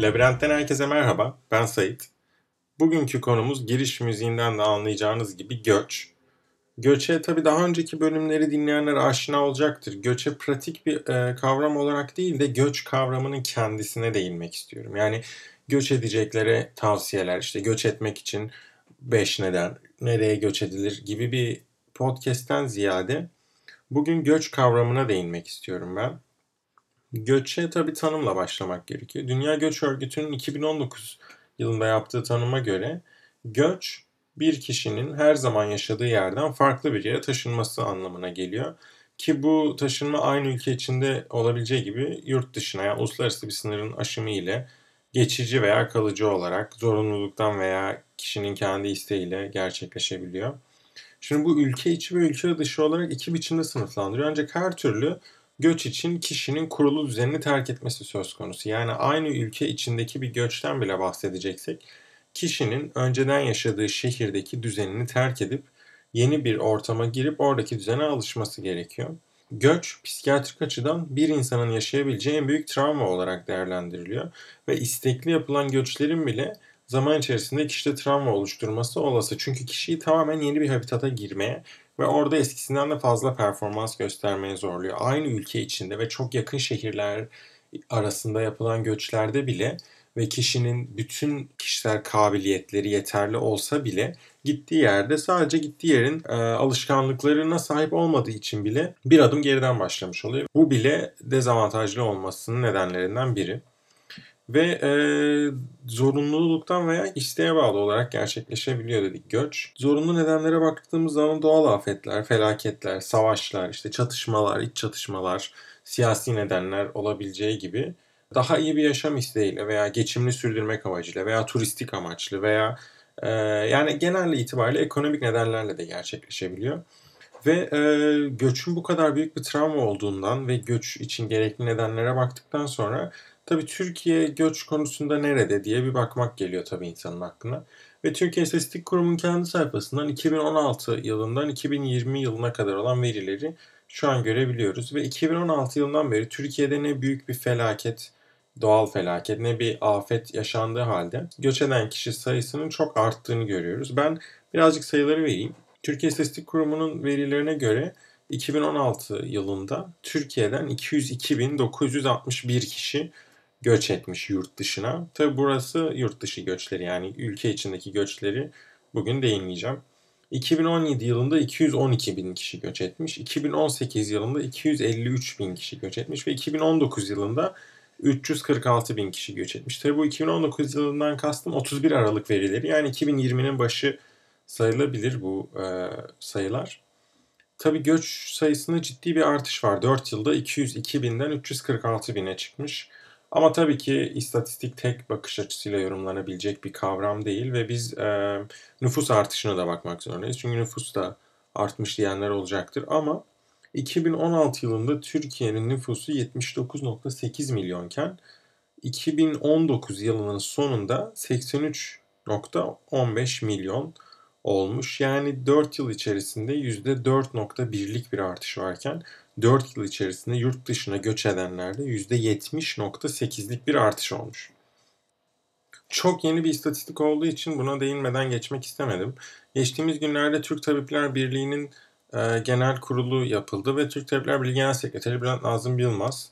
Labirent'ten herkese merhaba, ben Sait. Bugünkü konumuz giriş müziğinden de anlayacağınız gibi göç. Göçe tabi daha önceki bölümleri dinleyenler aşina olacaktır. Göçe pratik bir e, kavram olarak değil de göç kavramının kendisine değinmek istiyorum. Yani göç edeceklere tavsiyeler, işte göç etmek için 5 neden, nereye göç edilir gibi bir podcast'ten ziyade bugün göç kavramına değinmek istiyorum ben. Göçe tabi tanımla başlamak gerekiyor. Dünya Göç Örgütü'nün 2019 yılında yaptığı tanıma göre göç bir kişinin her zaman yaşadığı yerden farklı bir yere taşınması anlamına geliyor. Ki bu taşınma aynı ülke içinde olabileceği gibi yurt dışına yani uluslararası bir sınırın aşımı ile geçici veya kalıcı olarak zorunluluktan veya kişinin kendi isteğiyle gerçekleşebiliyor. Şimdi bu ülke içi ve ülke dışı olarak iki biçimde sınıflandırıyor. Ancak her türlü göç için kişinin kurulu düzenini terk etmesi söz konusu. Yani aynı ülke içindeki bir göçten bile bahsedeceksek kişinin önceden yaşadığı şehirdeki düzenini terk edip yeni bir ortama girip oradaki düzene alışması gerekiyor. Göç psikiyatrik açıdan bir insanın yaşayabileceği en büyük travma olarak değerlendiriliyor ve istekli yapılan göçlerin bile zaman içerisinde kişide travma oluşturması olası. Çünkü kişiyi tamamen yeni bir habitata girmeye ve orada eskisinden de fazla performans göstermeye zorluyor. Aynı ülke içinde ve çok yakın şehirler arasında yapılan göçlerde bile ve kişinin bütün kişisel kabiliyetleri yeterli olsa bile gittiği yerde sadece gittiği yerin e, alışkanlıklarına sahip olmadığı için bile bir adım geriden başlamış oluyor. Bu bile dezavantajlı olmasının nedenlerinden biri ve e, zorunluluktan veya isteğe bağlı olarak gerçekleşebiliyor dedik göç. Zorunlu nedenlere baktığımız zaman doğal afetler, felaketler, savaşlar, işte çatışmalar, iç çatışmalar, siyasi nedenler olabileceği gibi daha iyi bir yaşam isteğiyle veya geçimini sürdürmek amacıyla veya turistik amaçlı veya e, yani genel itibariyle ekonomik nedenlerle de gerçekleşebiliyor. Ve e, göçün bu kadar büyük bir travma olduğundan ve göç için gerekli nedenlere baktıktan sonra Tabii Türkiye göç konusunda nerede diye bir bakmak geliyor tabii insanın aklına. Ve Türkiye İstatistik Kurumu'nun kendi sayfasından 2016 yılından 2020 yılına kadar olan verileri şu an görebiliyoruz. Ve 2016 yılından beri Türkiye'de ne büyük bir felaket, doğal felaket ne bir afet yaşandığı halde göç eden kişi sayısının çok arttığını görüyoruz. Ben birazcık sayıları vereyim. Türkiye İstatistik Kurumu'nun verilerine göre 2016 yılında Türkiye'den 202.961 kişi göç etmiş yurt dışına. Tabi burası yurt dışı göçleri yani ülke içindeki göçleri bugün değinmeyeceğim. 2017 yılında 212 bin kişi göç etmiş. 2018 yılında 253 bin kişi göç etmiş ve 2019 yılında 346 bin kişi göç etmiş. Tabi bu 2019 yılından kastım 31 Aralık verileri. Yani 2020'nin başı sayılabilir bu e, sayılar. Tabi göç sayısında ciddi bir artış var. 4 yılda 202 binden 346 bine çıkmış. Ama tabii ki istatistik tek bakış açısıyla yorumlanabilecek bir kavram değil ve biz e, nüfus artışına da bakmak zorundayız. Çünkü nüfus da artmış diyenler olacaktır ama 2016 yılında Türkiye'nin nüfusu 79.8 milyonken 2019 yılının sonunda 83.15 milyon olmuş. Yani 4 yıl içerisinde %4.1'lik bir artış varken 4 yıl içerisinde yurt dışına göç edenlerde %70.8'lik bir artış olmuş. Çok yeni bir istatistik olduğu için buna değinmeden geçmek istemedim. Geçtiğimiz günlerde Türk Tabipler Birliği'nin e, genel kurulu yapıldı ve Türk Tabipler Birliği Genel Sekreteri Bülent Nazım Yılmaz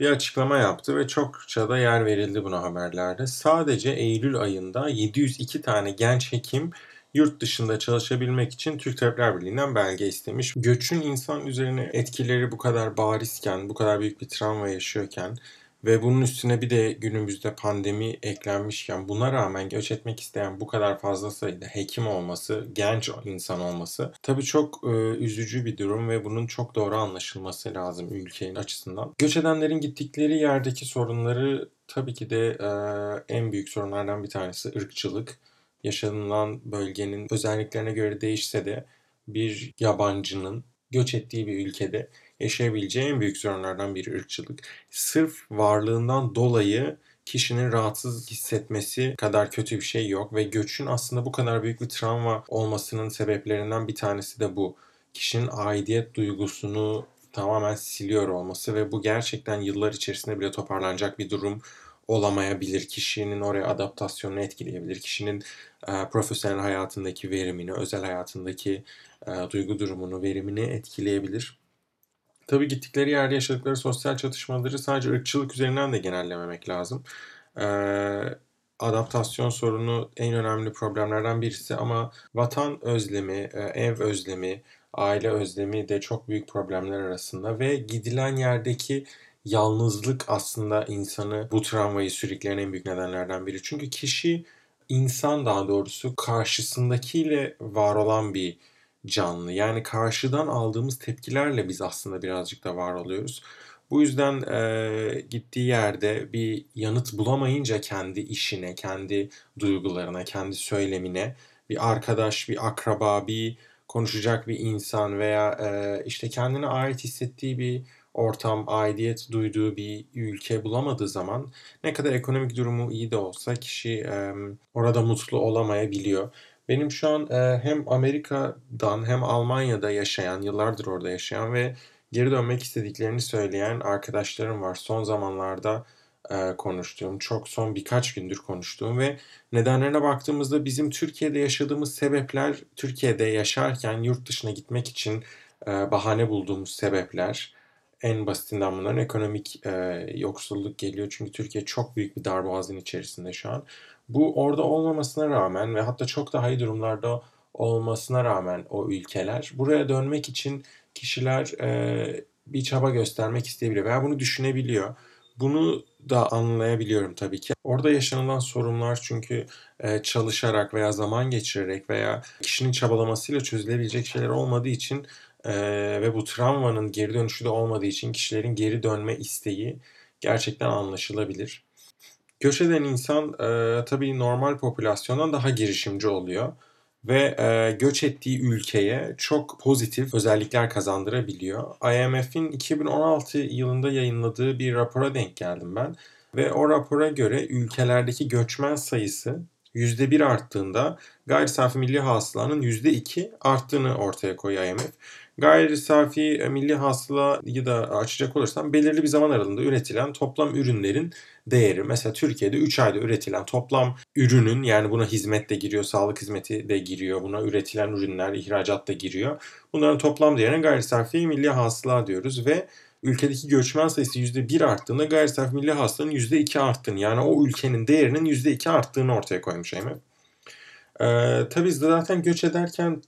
bir açıklama yaptı ve çokça da yer verildi buna haberlerde. Sadece Eylül ayında 702 tane genç hekim yurt dışında çalışabilmek için Türk Tabipler Birliği'nden belge istemiş. Göçün insan üzerine etkileri bu kadar barizken, bu kadar büyük bir travma yaşıyorken ve bunun üstüne bir de günümüzde pandemi eklenmişken buna rağmen göç etmek isteyen bu kadar fazla sayıda hekim olması, genç insan olması tabii çok e, üzücü bir durum ve bunun çok doğru anlaşılması lazım ülkenin açısından. Göç edenlerin gittikleri yerdeki sorunları tabii ki de e, en büyük sorunlardan bir tanesi ırkçılık yaşanılan bölgenin özelliklerine göre değişse de bir yabancının göç ettiği bir ülkede yaşayabileceği en büyük sorunlardan biri ırkçılık. Sırf varlığından dolayı kişinin rahatsız hissetmesi kadar kötü bir şey yok ve göçün aslında bu kadar büyük bir travma olmasının sebeplerinden bir tanesi de bu. Kişinin aidiyet duygusunu tamamen siliyor olması ve bu gerçekten yıllar içerisinde bile toparlanacak bir durum olamayabilir. Kişinin oraya adaptasyonunu etkileyebilir. Kişinin e, profesyonel hayatındaki verimini, özel hayatındaki e, duygu durumunu, verimini etkileyebilir. Tabii gittikleri yerde yaşadıkları sosyal çatışmaları sadece ırkçılık üzerinden de genellememek lazım. E, adaptasyon sorunu en önemli problemlerden birisi ama vatan özlemi, e, ev özlemi, aile özlemi de çok büyük problemler arasında ve gidilen yerdeki yalnızlık aslında insanı bu travmayı sürükleyen en büyük nedenlerden biri. Çünkü kişi insan daha doğrusu karşısındakiyle var olan bir canlı. Yani karşıdan aldığımız tepkilerle biz aslında birazcık da var oluyoruz. Bu yüzden e, gittiği yerde bir yanıt bulamayınca kendi işine, kendi duygularına, kendi söylemine bir arkadaş, bir akraba, bir konuşacak bir insan veya e, işte kendine ait hissettiği bir ortam, aidiyet duyduğu bir ülke bulamadığı zaman ne kadar ekonomik durumu iyi de olsa kişi e, orada mutlu olamayabiliyor. Benim şu an e, hem Amerika'dan hem Almanya'da yaşayan, yıllardır orada yaşayan ve geri dönmek istediklerini söyleyen arkadaşlarım var. Son zamanlarda e, konuştuğum, çok son birkaç gündür konuştuğum ve nedenlerine baktığımızda bizim Türkiye'de yaşadığımız sebepler, Türkiye'de yaşarken yurt dışına gitmek için e, bahane bulduğumuz sebepler. En basitinden bunların ekonomik e, yoksulluk geliyor. Çünkü Türkiye çok büyük bir darboğazın içerisinde şu an. Bu orada olmamasına rağmen ve hatta çok daha iyi durumlarda olmasına rağmen o ülkeler buraya dönmek için kişiler e, bir çaba göstermek isteyebiliyor veya bunu düşünebiliyor. Bunu da anlayabiliyorum tabii ki. Orada yaşanılan sorunlar çünkü e, çalışarak veya zaman geçirerek veya kişinin çabalamasıyla çözülebilecek şeyler olmadığı için e, ve bu travmanın geri dönüşü de olmadığı için kişilerin geri dönme isteği gerçekten anlaşılabilir. Göç eden insan e, tabii normal popülasyondan daha girişimci oluyor ve e, göç ettiği ülkeye çok pozitif özellikler kazandırabiliyor. IMF'in 2016 yılında yayınladığı bir rapora denk geldim ben ve o rapora göre ülkelerdeki göçmen sayısı %1 arttığında gayri safi milli hasılanın %2 arttığını ortaya koyuyor IMF. Gayri safi milli hasılayı da açacak olursam belirli bir zaman aralığında üretilen toplam ürünlerin değeri. Mesela Türkiye'de 3 ayda üretilen toplam ürünün yani buna hizmet de giriyor, sağlık hizmeti de giriyor, buna üretilen ürünler, ihracat da giriyor. Bunların toplam değerine gayri safi milli hasıla diyoruz ve ülkedeki göçmen sayısı %1 arttığında gayri safi milli hasılanın %2 arttığını yani o ülkenin değerinin %2 arttığını ortaya koymuş IMF. Ee, tabii zaten göç ederken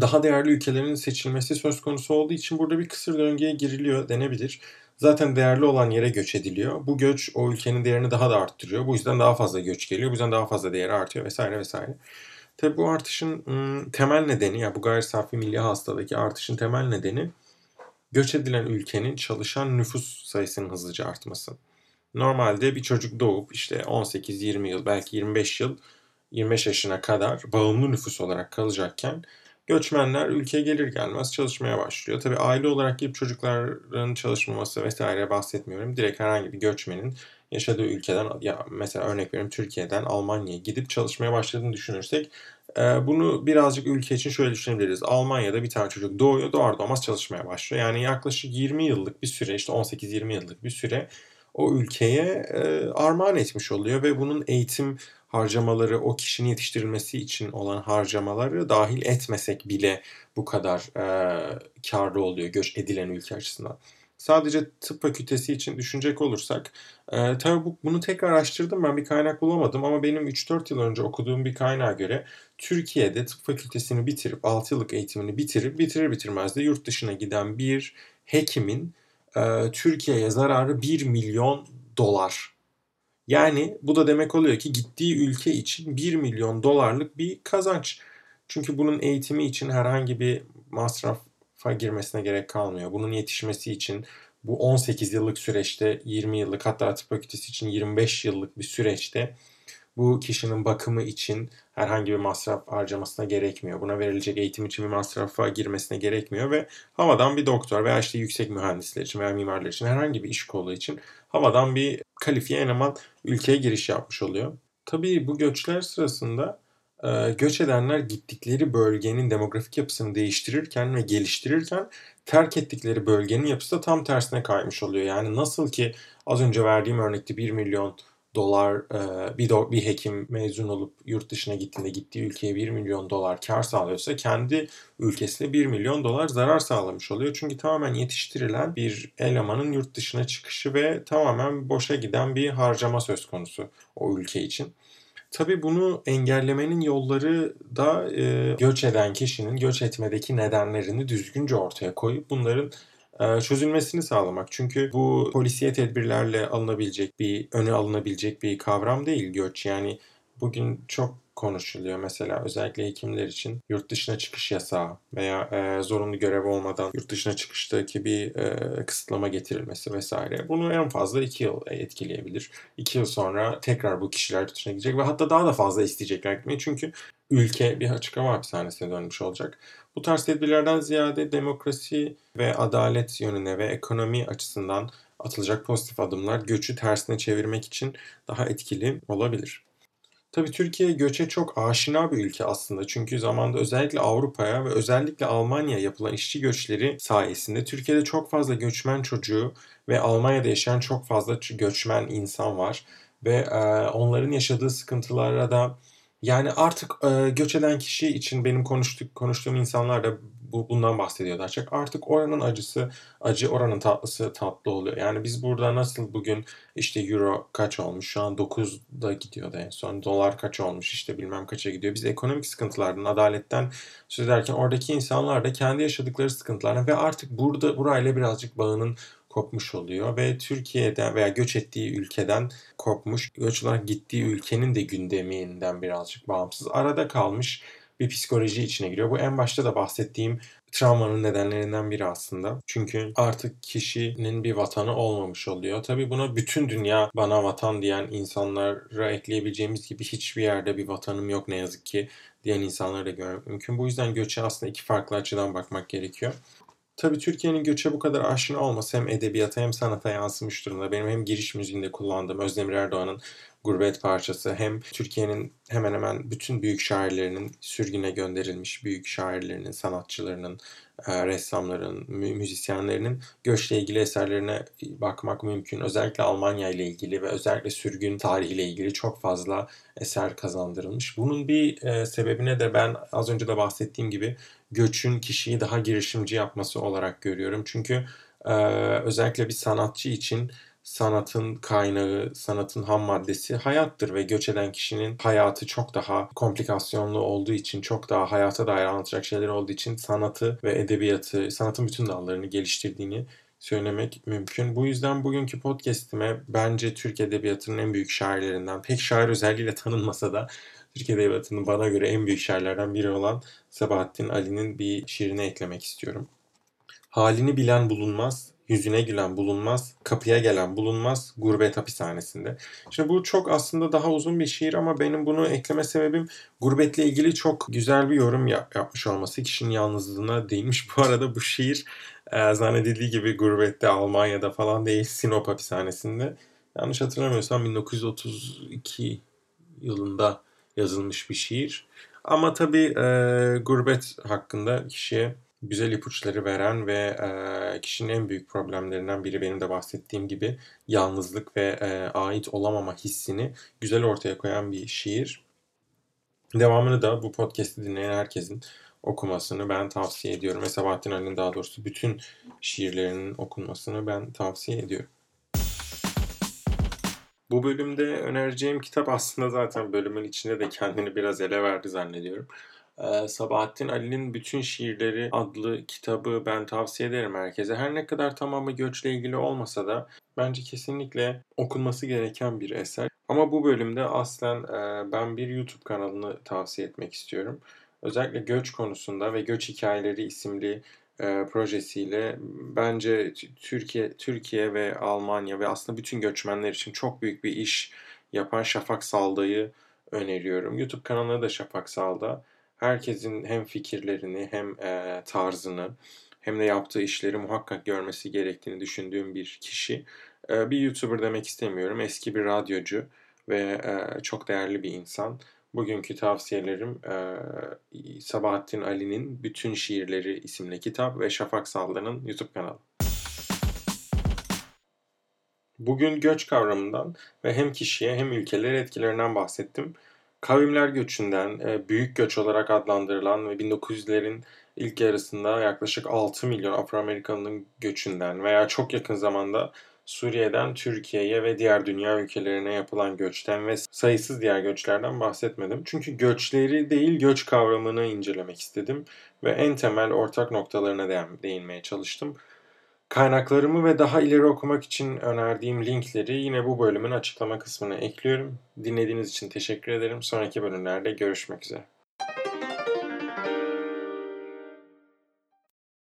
daha değerli ülkelerin seçilmesi söz konusu olduğu için burada bir kısır döngüye giriliyor denebilir. Zaten değerli olan yere göç ediliyor. Bu göç o ülkenin değerini daha da arttırıyor. Bu yüzden daha fazla göç geliyor. Bu yüzden daha fazla değeri artıyor vesaire vesaire. Tabi bu artışın temel nedeni ya bu gayri safi milli hastadaki artışın temel nedeni göç edilen ülkenin çalışan nüfus sayısının hızlıca artması. Normalde bir çocuk doğup işte 18-20 yıl belki 25 yıl 25 yaşına kadar bağımlı nüfus olarak kalacakken Göçmenler ülkeye gelir gelmez çalışmaya başlıyor. Tabii aile olarak gelip çocukların çalışmaması vesaire bahsetmiyorum. Direkt herhangi bir göçmenin yaşadığı ülkeden ya mesela örnek veriyorum Türkiye'den Almanya'ya gidip çalışmaya başladığını düşünürsek e, bunu birazcık ülke için şöyle düşünebiliriz. Almanya'da bir tane çocuk doğuyor doğar doğmaz çalışmaya başlıyor. Yani yaklaşık 20 yıllık bir süre işte 18-20 yıllık bir süre o ülkeye e, armağan etmiş oluyor ve bunun eğitim harcamaları o kişinin yetiştirilmesi için olan harcamaları dahil etmesek bile bu kadar e, karlı oluyor göç edilen ülke açısından. Sadece tıp fakültesi için düşünecek olursak, e, tabii bu, bunu tekrar araştırdım ben bir kaynak bulamadım ama benim 3-4 yıl önce okuduğum bir kaynağa göre Türkiye'de tıp fakültesini bitirip 6 yıllık eğitimini bitirip bitirir bitirmez de yurt dışına giden bir hekimin e, Türkiye'ye zararı 1 milyon dolar yani bu da demek oluyor ki gittiği ülke için 1 milyon dolarlık bir kazanç. Çünkü bunun eğitimi için herhangi bir masrafa girmesine gerek kalmıyor. Bunun yetişmesi için bu 18 yıllık süreçte 20 yıllık hatta tıp fakültesi için 25 yıllık bir süreçte bu kişinin bakımı için herhangi bir masraf harcamasına gerekmiyor. Buna verilecek eğitim için bir masrafa girmesine gerekmiyor ve havadan bir doktor veya işte yüksek mühendisler için veya mimarlar için herhangi bir iş kolu için havadan bir kalifiye eleman ülkeye giriş yapmış oluyor. Tabii bu göçler sırasında e, göç edenler gittikleri bölgenin demografik yapısını değiştirirken ve geliştirirken terk ettikleri bölgenin yapısı da tam tersine kaymış oluyor. Yani nasıl ki az önce verdiğim örnekte 1 milyon dolar e, bir, bir hekim mezun olup yurt dışına gittiğinde gittiği ülkeye 1 milyon dolar kar sağlıyorsa kendi ülkesine 1 milyon dolar zarar sağlamış oluyor. Çünkü tamamen yetiştirilen bir elemanın yurt dışına çıkışı ve tamamen boşa giden bir harcama söz konusu o ülke için. Tabii bunu engellemenin yolları da e, göç eden kişinin göç etmedeki nedenlerini düzgünce ortaya koyup bunların çözülmesini sağlamak. Çünkü bu polisiye tedbirlerle alınabilecek bir, öne alınabilecek bir kavram değil göç. Yani bugün çok konuşuluyor. Mesela özellikle hekimler için yurt dışına çıkış yasağı veya e, zorunlu görev olmadan yurt dışına çıkıştaki bir e, kısıtlama getirilmesi vesaire. Bunu en fazla iki yıl etkileyebilir. İki yıl sonra tekrar bu kişiler yurt dışına gidecek ve hatta daha da fazla isteyecekler gitmeyi. Çünkü ülke bir açık hava hapishanesine dönmüş olacak. Bu tarz tedbirlerden ziyade demokrasi ve adalet yönüne ve ekonomi açısından atılacak pozitif adımlar göçü tersine çevirmek için daha etkili olabilir. Tabii Türkiye göçe çok aşina bir ülke aslında. Çünkü zamanda özellikle Avrupa'ya ve özellikle Almanya'ya yapılan işçi göçleri sayesinde Türkiye'de çok fazla göçmen çocuğu ve Almanya'da yaşayan çok fazla göçmen insan var. Ve e, onların yaşadığı sıkıntılara da yani artık e, göç eden kişi için benim konuştuk, konuştuğum insanlar da bu, bundan bahsediyor daha. Artık oranın acısı acı, oranın tatlısı tatlı oluyor. Yani biz burada nasıl bugün işte euro kaç olmuş? Şu an 9'da gidiyordu en son. Dolar kaç olmuş? işte bilmem kaça gidiyor. Biz ekonomik sıkıntılardan, adaletten söz ederken oradaki insanlar da kendi yaşadıkları sıkıntılardan ve artık burada burayla birazcık bağının kopmuş oluyor ve Türkiye'den veya göç ettiği ülkeden kopmuş, göç olarak gittiği ülkenin de gündeminden birazcık bağımsız arada kalmış bir psikoloji içine giriyor. Bu en başta da bahsettiğim travmanın nedenlerinden biri aslında. Çünkü artık kişinin bir vatanı olmamış oluyor. Tabii buna bütün dünya bana vatan diyen insanlara ekleyebileceğimiz gibi hiçbir yerde bir vatanım yok ne yazık ki diyen insanları da görmek mümkün. Bu yüzden göçe aslında iki farklı açıdan bakmak gerekiyor. Tabii Türkiye'nin göçe bu kadar aşina olması hem edebiyata hem sanata yansımış durumda. Benim hem giriş müziğinde kullandığım Özdemir Erdoğan'ın Gurbet parçası hem Türkiye'nin hemen hemen bütün büyük şairlerinin sürgüne gönderilmiş büyük şairlerinin, sanatçılarının, e, ressamların, müzisyenlerinin göçle ilgili eserlerine bakmak mümkün. Özellikle Almanya ile ilgili ve özellikle sürgün tarihiyle ilgili çok fazla eser kazandırılmış. Bunun bir e, sebebine de ben az önce de bahsettiğim gibi göçün kişiyi daha girişimci yapması olarak görüyorum. Çünkü e, özellikle bir sanatçı için sanatın kaynağı, sanatın ham maddesi hayattır ve göç eden kişinin hayatı çok daha komplikasyonlu olduğu için, çok daha hayata dair anlatacak şeyler olduğu için sanatı ve edebiyatı, sanatın bütün dallarını geliştirdiğini söylemek mümkün. Bu yüzden bugünkü podcast'ime bence Türk Edebiyatı'nın en büyük şairlerinden, pek şair özelliğiyle tanınmasa da Türk Edebiyatı'nın bana göre en büyük şairlerden biri olan Sabahattin Ali'nin bir şiirini eklemek istiyorum. Halini bilen bulunmaz, yüzüne gülen bulunmaz, kapıya gelen bulunmaz, gurbet hapishanesinde. Şimdi bu çok aslında daha uzun bir şiir ama benim bunu ekleme sebebim gurbetle ilgili çok güzel bir yorum yap- yapmış olması. Kişinin yalnızlığına değinmiş. Bu arada bu şiir e, zannedildiği gibi gurbette Almanya'da falan değil Sinop hapishanesinde. Yanlış hatırlamıyorsam 1932 yılında yazılmış bir şiir. Ama tabii e, gurbet hakkında kişiye güzel ipuçları veren ve e, kişinin en büyük problemlerinden biri benim de bahsettiğim gibi yalnızlık ve e, ait olamama hissini güzel ortaya koyan bir şiir. Devamını da bu podcast'i dinleyen herkesin okumasını ben tavsiye ediyorum. Ve Sabahattin Ali'nin daha doğrusu bütün şiirlerinin okunmasını ben tavsiye ediyorum. Bu bölümde önereceğim kitap aslında zaten bölümün içinde de kendini biraz ele verdi zannediyorum. Ee, Sabahattin Ali'nin Bütün Şiirleri adlı kitabı ben tavsiye ederim herkese. Her ne kadar tamamı göçle ilgili olmasa da bence kesinlikle okunması gereken bir eser. Ama bu bölümde aslen e, ben bir YouTube kanalını tavsiye etmek istiyorum. Özellikle göç konusunda ve Göç Hikayeleri isimli e, projesiyle bence Türkiye Türkiye ve Almanya ve aslında bütün göçmenler için çok büyük bir iş yapan Şafak Salda'yı öneriyorum. YouTube kanalına da Şafak Salda herkesin hem fikirlerini hem e, tarzını hem de yaptığı işleri muhakkak görmesi gerektiğini düşündüğüm bir kişi. E, bir YouTuber demek istemiyorum. Eski bir radyocu ve e, çok değerli bir insan. Bugünkü tavsiyelerim e, Sabahattin Ali'nin Bütün Şiirleri isimli kitap ve Şafak Saldan'ın YouTube kanalı. Bugün göç kavramından ve hem kişiye hem ülkelere etkilerinden bahsettim. Kavimler göçünden, büyük göç olarak adlandırılan ve 1900'lerin ilk yarısında yaklaşık 6 milyon Afro-Amerikanının göçünden veya çok yakın zamanda Suriye'den Türkiye'ye ve diğer dünya ülkelerine yapılan göçten ve sayısız diğer göçlerden bahsetmedim. Çünkü göçleri değil göç kavramını incelemek istedim ve en temel ortak noktalarına değinmeye çalıştım. Kaynaklarımı ve daha ileri okumak için önerdiğim linkleri yine bu bölümün açıklama kısmına ekliyorum. Dinlediğiniz için teşekkür ederim. Sonraki bölümlerde görüşmek üzere.